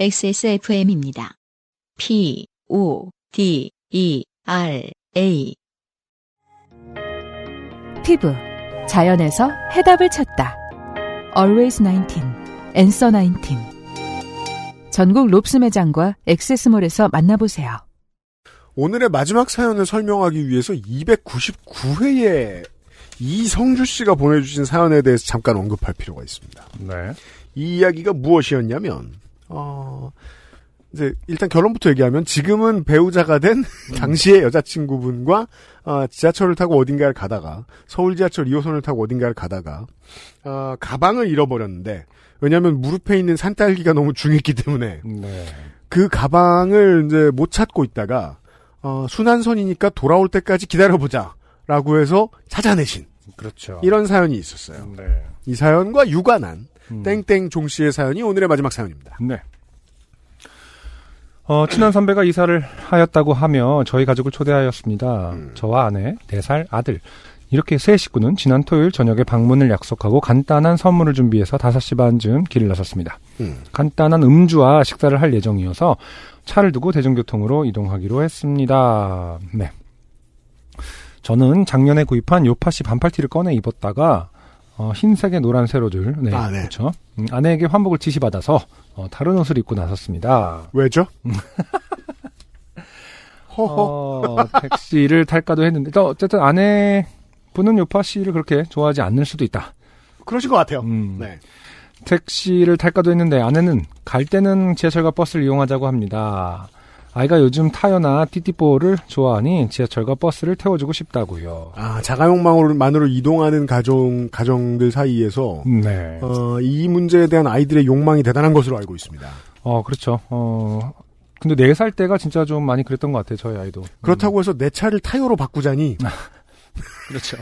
XSFM입니다. P, O, D, E, R, A. 피부. 자연에서 해답을 찾다. Always 19. Answer 19. 전국 롭스 매장과 액세스몰에서 만나보세요. 오늘의 마지막 사연을 설명하기 위해서 299회에 이성주 씨가 보내주신 사연에 대해서 잠깐 언급할 필요가 있습니다. 네. 이 이야기가 무엇이었냐면, 어, 이제 일단 결론부터 얘기하면 지금은 배우자가 된 당시의 여자친구분과 어, 지하철을 타고 어딘가를 가다가 서울 지하철 2호선을 타고 어딘가를 가다가 어, 가방을 잃어버렸는데 왜냐하면 무릎에 있는 산딸기가 너무 중했기 때문에 네. 그 가방을 이제 못 찾고 있다가 어, 순환선이니까 돌아올 때까지 기다려보자라고 해서 찾아내신 그렇죠. 이런 사연이 있었어요. 네. 이 사연과 유관한 음. 땡땡 종 씨의 사연이 오늘의 마지막 사연입니다. 네. 어, 친한 선배가 이사를 하였다고 하며 저희 가족을 초대하였습니다. 음. 저와 아내, 4살 아들. 이렇게 세 식구는 지난 토요일 저녁에 방문을 약속하고 간단한 선물을 준비해서 5시 반쯤 길을 나섰습니다. 음. 간단한 음주와 식사를 할 예정이어서 차를 두고 대중교통으로 이동하기로 했습니다. 네. 저는 작년에 구입한 요파시 반팔티를 꺼내 입었다가 어, 흰색에 노란 세로줄, 네, 아, 네. 그렇죠. 음, 아내에게 환복을 지시받아서 어, 다른 옷을 입고 나섰습니다. 왜죠? 음. 허허. 어, 택시를 탈까도 했는데, 또 어쨌든 아내 분은 요파시를 그렇게 좋아하지 않을 수도 있다. 그러신 것 같아요. 음, 네. 택시를 탈까도 했는데 아내는 갈 때는 지하철과 버스를 이용하자고 합니다. 아이가 요즘 타요나 띠띠뽀를 좋아하니 지하철과 버스를 태워주고 싶다고요. 아, 자가용망으로만으로 이동하는 가정, 가정들 사이에서, 네. 어, 이 문제에 대한 아이들의 욕망이 대단한 것으로 알고 있습니다. 어, 그렇죠. 어, 근데 네 살 때가 진짜 좀 많이 그랬던 것 같아요, 저희 아이도. 그렇다고 해서 내 차를 타요로 바꾸자니, 그렇죠.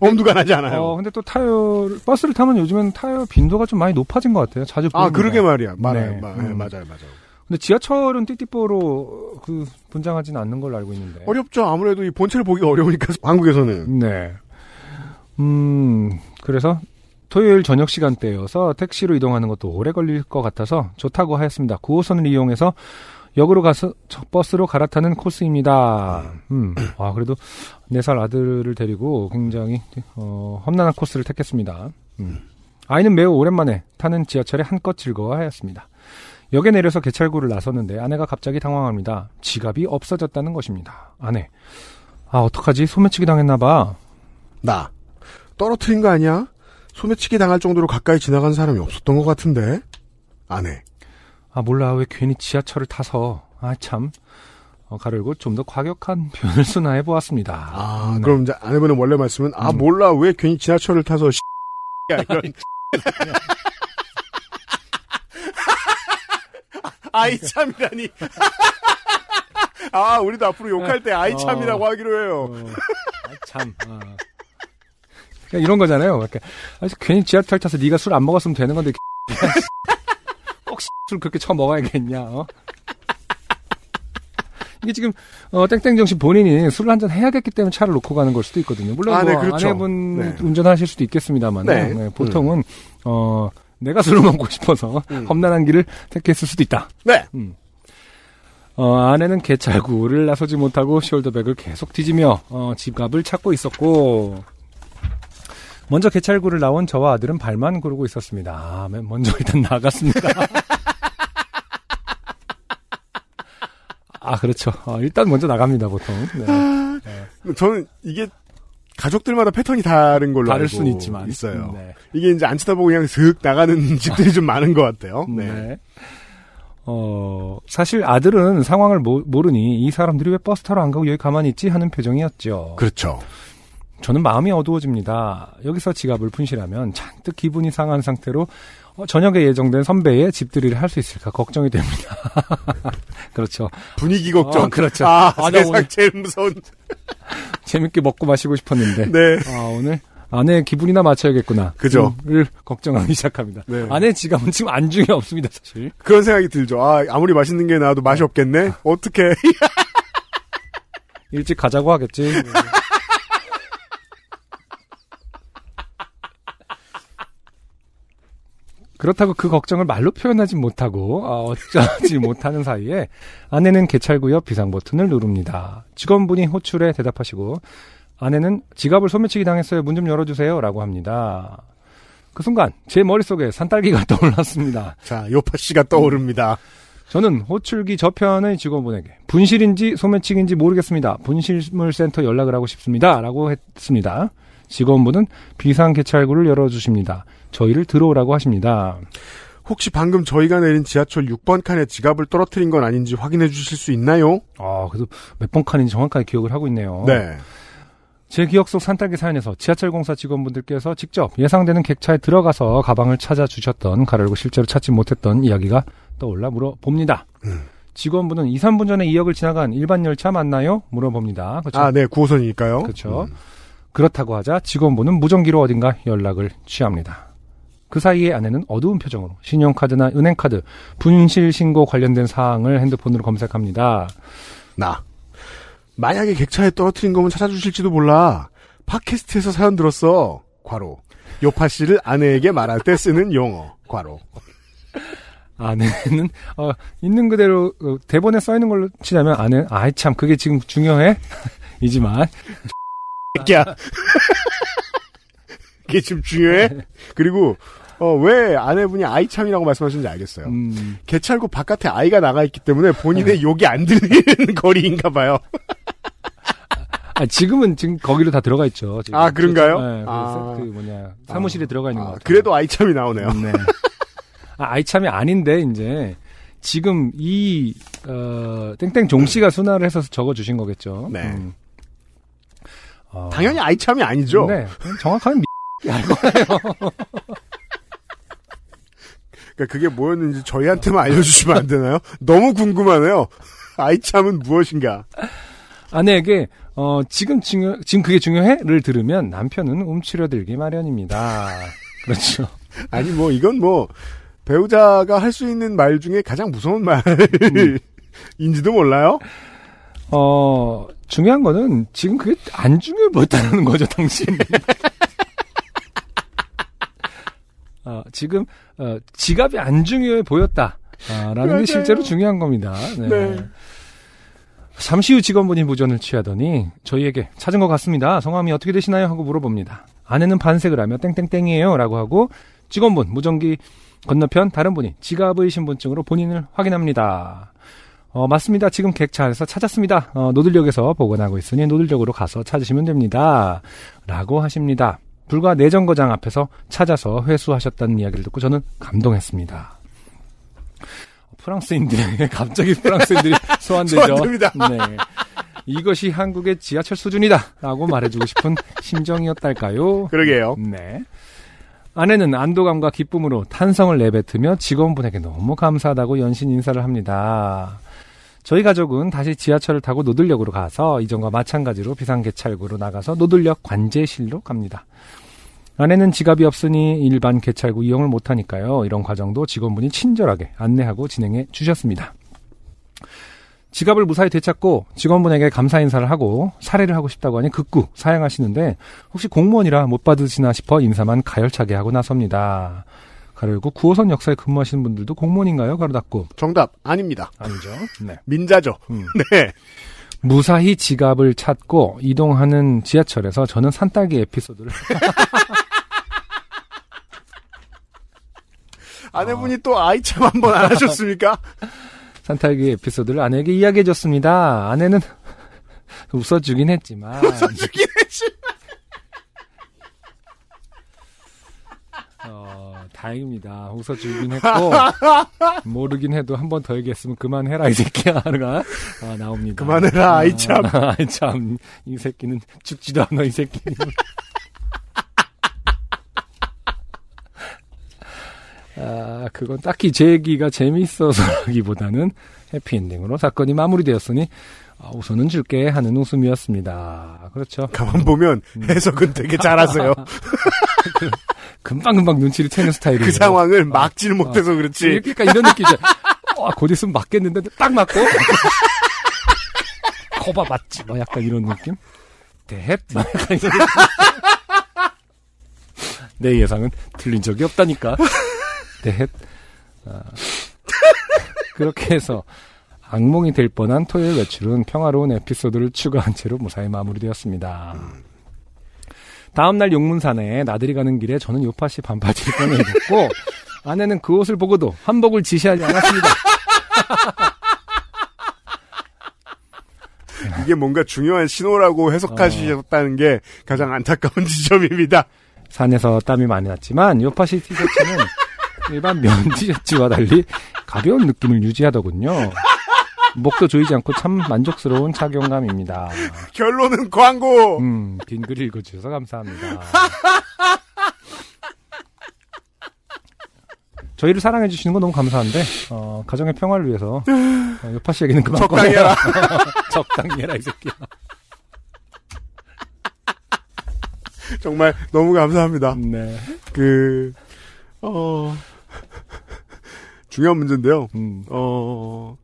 엄두가 나지 않아요. 어, 근데 또 타요, 버스를 타면 요즘엔 타요 빈도가 좀 많이 높아진 것 같아요. 자주 아. 그러게 말이야. 말아요. 네. 마- 네, 음. 맞아요, 맞아요. 근데 지하철은 띠띠뽀로 그 분장하지는 않는 걸로 알고 있는데. 어렵죠. 아무래도 이 본체를 보기가 어려우니까, 한국에서는. 네. 음, 그래서 토요일 저녁 시간대여서 택시로 이동하는 것도 오래 걸릴 것 같아서 좋다고 하였습니다. 9호선을 이용해서 역으로 가서 저 버스로 갈아타는 코스입니다. 음, 아, 그래도 4살 아들을 데리고 굉장히, 어, 험난한 코스를 택했습니다. 음. 아이는 매우 오랜만에 타는 지하철에 한껏 즐거워하였습니다. 역에 내려서 개찰구를 나섰는데 아내가 갑자기 당황합니다. 지갑이 없어졌다는 것입니다. 아내. 아, 어떡하지? 소매치기 당했나봐. 나. 떨어뜨린 거 아니야? 소매치기 당할 정도로 가까이 지나간 사람이 없었던 것 같은데? 아내. 아, 몰라. 왜 괜히 지하철을 타서. 아, 참. 어, 가르고 좀 더 과격한 표현을 순화해 보았습니다. 아, 네. 그럼 이제 아내분의 원래 말씀은, 아, 음. 몰라. 왜 괜히 지하철을 타서, 씨, 야, 이런. 아이 참이라니. 아, 우리도 앞으로 욕할 때 아이 참이라고 하기로 해요. 어, 아, 참. 아. 그냥 이런 거잖아요. 이렇게 아, 괜히 지하철 타서 네가 술 안 먹었으면 되는 건데 꼭 술 그렇게 처 먹어야겠냐? 어? 이게 지금 어, 땡땡정 씨 본인이 술을 한 잔 해야겠기 때문에 차를 놓고 가는 걸 수도 있거든요. 물론 아, 네, 뭐 그렇죠. 아내분 네. 운전하실 수도 있겠습니다만 네. 보통은 어, 내가 술을 먹고 싶어서 음. 험난한 길을 택했을 수도 있다. 네. 음. 어, 아내는 개찰구를 나서지 못하고 숄더백을 계속 뒤지며 어, 지갑을 찾고 있었고 먼저 개찰구를 나온 저와 아들은 발만 구르고 있었습니다. 아, 맨 먼저 일단 나갔습니다. 아 그렇죠. 어, 일단 먼저 나갑니다 보통. 네. 저는 이게 가족들마다 패턴이 다른 걸로 다를 알고 수는 있지만 있어요. 네. 이게 이제 안 쳐다보고 그냥 슥 나가는 집들이 좀 많은 것 같아요. 네. 네. 어, 사실 아들은 상황을 모, 모르니 이 사람들이 왜 버스 타러 안 가고 여기 가만히 있지 하는 표정이었죠. 그렇죠. 저는 마음이 어두워집니다. 여기서 지갑을 분실하면 잔뜩 기분이 상한 상태로 어, 저녁에 예정된 선배의 집들이를 할 수 있을까 걱정이 됩니다. 그렇죠. 분위기 걱정. 어, 그렇죠. 아, 아, 나 세상 오늘- 제일 무서운. 재밌게 먹고 마시고 싶었는데 네. 아, 오늘 아내의 기분이나 맞춰야겠구나. 그죠. 를 걱정하기 시작합니다. 네. 아내 지갑은 지금 안중에 없습니다, 사실. 그런 생각이 들죠. 아, 아무리 맛있는 게 나와도 맛이 없겠네? 어떻게. 일찍 가자고 하겠지. 그렇다고 그 걱정을 말로 표현하지 못하고 어, 어쩌지 못하는 사이에 아내는 개찰구 옆 비상 버튼을 누릅니다. 직원분이 호출에 대답하시고 아내는 지갑을 소매치기 당했어요. 문 좀 열어주세요. 라고 합니다. 그 순간 제 머릿속에 산딸기가 떠올랐습니다. 자, 요파 씨가 떠오릅니다. 저는 호출기 저편의 직원분에게 분실인지 소매치기인지 모르겠습니다. 분실물센터 연락을 하고 싶습니다. 라고 했습니다. 직원분은 비상 개찰구를 열어주십니다. 저희를 들어오라고 하십니다. 혹시 방금 저희가 내린 지하철 6번 칸에 지갑을 떨어뜨린 건 아닌지 확인해 주실 수 있나요? 아, 그래도 몇 번 칸인지 정확하게 기억을 하고 있네요. 네. 제 기억 속 산딸기 사연에서 지하철 공사 직원분들께서 직접 예상되는 객차에 들어가서 가방을 찾아주셨던 가르고 실제로 찾지 못했던 이야기가 떠올라 물어봅니다. 음. 직원분은 2, 3분 전에 2역을 지나간 일반 열차 맞나요? 물어봅니다. 그렇죠. 아, 네, 9호선이니까요. 그렇죠. 그렇다고 하자 직원분은 무전기로 어딘가 연락을 취합니다. 그 사이에 아내는 어두운 표정으로 신용카드나 은행카드, 분실 신고 관련된 사항을 핸드폰으로 검색합니다. 나. 만약에 객차에 떨어뜨린 거면 찾아주실지도 몰라. 팟캐스트에서 사연 들었어. 과로. 요파 씨를 아내에게 말할 때 쓰는 용어. 과로. 아내는 어, 있는 그대로 어, 대본에 써 있는 걸로 치자면 아내 아이 참 그게 지금 중요해 이지만 새끼야. 이게 지금 중요해? 그리고 어, 왜 아내분이 아이참이라고 말씀하시는지 알겠어요. 음, 개찰구 바깥에 아이가 나가 있기 때문에 본인의 욕이 안 들리는 거리인가 봐요. 아, 지금은 지금 거기로 다 들어가 있죠. 지금. 아, 그런가요? 네, 그, 아. 그 뭐냐 사무실에 들어가 있는 거 아, 같아요. 그래도 아이참이 나오네요. 네. 아, 아이참이 아닌데 이제 지금 이 어, 땡땡 종 씨가 순화를 해서 적어 주신 거겠죠. 네. 음. 어, 당연히 아이참이 아니죠. 네. 정확하면 미... 알 거예요. 그러니까 그게 뭐였는지 저희한테만 알려주시면 안 되나요? 너무 궁금하네요. 아이참은 무엇인가? 아내에게 어 지금 중요 지금 그게 중요해를 들으면 남편은 움츠러들기 마련입니다. 그렇죠. 아니 뭐 이건 뭐 배우자가 할 수 있는 말 중에 가장 무서운 말인지도 몰라요. 어 중요한 거는 지금 그게 안 중요해 보였다는 거죠, 당신. 어, 지금 어, 지갑이 안 중요해 보였다. 아, 라는 맞아요. 게 실제로 중요한 겁니다. 네. 네. 잠시 후 직원분이 무전을 취하더니 저희에게 찾은 것 같습니다. 성함이 어떻게 되시나요? 하고 물어봅니다. 아내는 반색을 하며 땡땡땡이에요. 라고 하고 직원분 무전기 건너편 다른 분이 지갑의 신분증으로 본인을 확인합니다. 어, 맞습니다. 지금 객차 안에서 찾았습니다. 어, 노들역에서 보관하고 있으니 노들역으로 가서 찾으시면 됩니다. 라고 하십니다. 불과 내정거장 앞에서 찾아서 회수하셨다는 이야기를 듣고 저는 감동했습니다. 프랑스인들에게 갑자기 프랑스인들이 소환되죠. 네. 이것이 한국의 지하철 수준이다. 라고 말해주고 싶은 심정이었달까요? 그러게요. 네. 아내는 안도감과 기쁨으로 탄성을 내뱉으며 직원분에게 너무 감사하다고 연신 인사를 합니다. 저희 가족은 다시 지하철을 타고 노들역으로 가서 이전과 마찬가지로 비상개찰구로 나가서 노들역 관제실로 갑니다. 아내는 지갑이 없으니 일반 개찰구 이용을 못하니까요. 이런 과정도 직원분이 친절하게 안내하고 진행해 주셨습니다. 지갑을 무사히 되찾고 직원분에게 감사 인사를 하고 사례를 하고 싶다고 하니 극구 사양하시는데 혹시 공무원이라 못 받으시나 싶어 인사만 가열차게 하고 나섭니다. 가르고 9호선 역사에 근무하시는 분들도 공무원인가요? 가로 닫고 정답 아닙니다. 아니죠. 네. 민자죠. 음. 네. 무사히 지갑을 찾고 이동하는 지하철에서 저는 산딸기 에피소드를 아내분이 또 아이 참 한번 안 하셨습니까? 산딸기 에피소드를 아내에게 이야기해 줬습니다. 아내는 웃어주긴 했지만 웃어주긴 했지. 어, 다행입니다. 웃어주긴 했고 모르긴 해도 한 번 더 얘기했으면 그만해라 이 새끼야 가 아, 나옵니다. 그만해라, 아이 참. 아, 아이 참. 이 새끼는 죽지도 않아 이 새끼. 아, 그건 딱히 제 얘기가 재미있어서라기보다는 해피엔딩으로 사건이 마무리되었으니 아, 우선은 줄게 하는 웃음이었습니다. 그렇죠. 가만 보면 해석은 되게 잘하세요. 금방금방 눈치를 채는 스타일이에요. 그 상황을 막지를 못해서 그렇지. 그러니까 이런 느낌이죠. 와, 곧 있으면 맞겠는데 딱 맞고. 거봐 맞지? 뭐 약간 이런 느낌? 이런 느낌. 내 예상은 틀린 적이 없다니까. 넷. 아, 그렇게 해서 악몽이 될 뻔한 토요일 외출은 평화로운 에피소드를 추가한 채로 무사히 마무리되었습니다. 다음날 용문산에 나들이 가는 길에 저는 요파시 반바지를 꺼내 입었고 아내는 그 옷을 보고도 한복을 지시하지 않았습니다. 이게 뭔가 중요한 신호라고 해석하셨다는 게 가장 안타까운 지점입니다. 산에서 땀이 많이 났지만 요파시 티셔츠는 일반 면 티셔츠와 달리 가벼운 느낌을 유지하더군요. 목도 조이지 않고 참 만족스러운 착용감입니다. 결론은 광고. 음, 긴 글 읽어주셔서 감사합니다. 저희를 사랑해 주시는 건 너무 감사한데, 어, 가정의 평화를 위해서, 어, 요파 씨 얘기는 그만 적당히 해라. 적당히 해라, 이 새끼야. 정말 너무 감사합니다. 네. 그, 어, 중요한 문제인데요. 음, 어,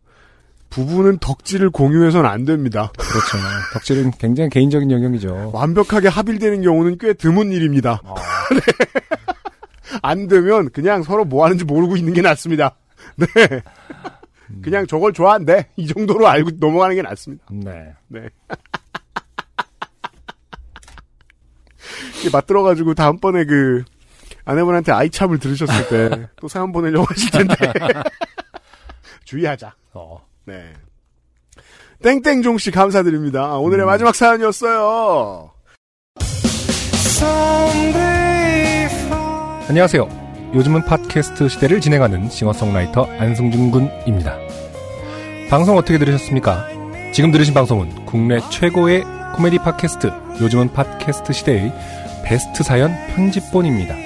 부부는 덕질을 공유해서는 안 됩니다. 그렇죠. 덕질은 굉장히 개인적인 영역이죠. 완벽하게 합일되는 경우는 꽤 드문 일입니다. 어, 안 되면 그냥 서로 뭐 하는지 모르고 있는 게 낫습니다. 네. 그냥 저걸 좋아한대. 이 정도로 알고 넘어가는 게 낫습니다. 네. 네. 맞들어가지고 다음번에 그 아내분한테 아이참을 들으셨을 때 또 사연 보내려고 하실 텐데 주의하자. 어, 네. 땡땡종 씨 감사드립니다. 아, 오늘의 음. 마지막 사연이었어요. 안녕하세요. 요즘은 팟캐스트 시대를 진행하는 싱어송라이터 안승준 군입니다. 방송 어떻게 들으셨습니까? 지금 들으신 방송은 국내 최고의 코미디 팟캐스트 요즘은 팟캐스트 시대의 베스트 사연 편집본입니다.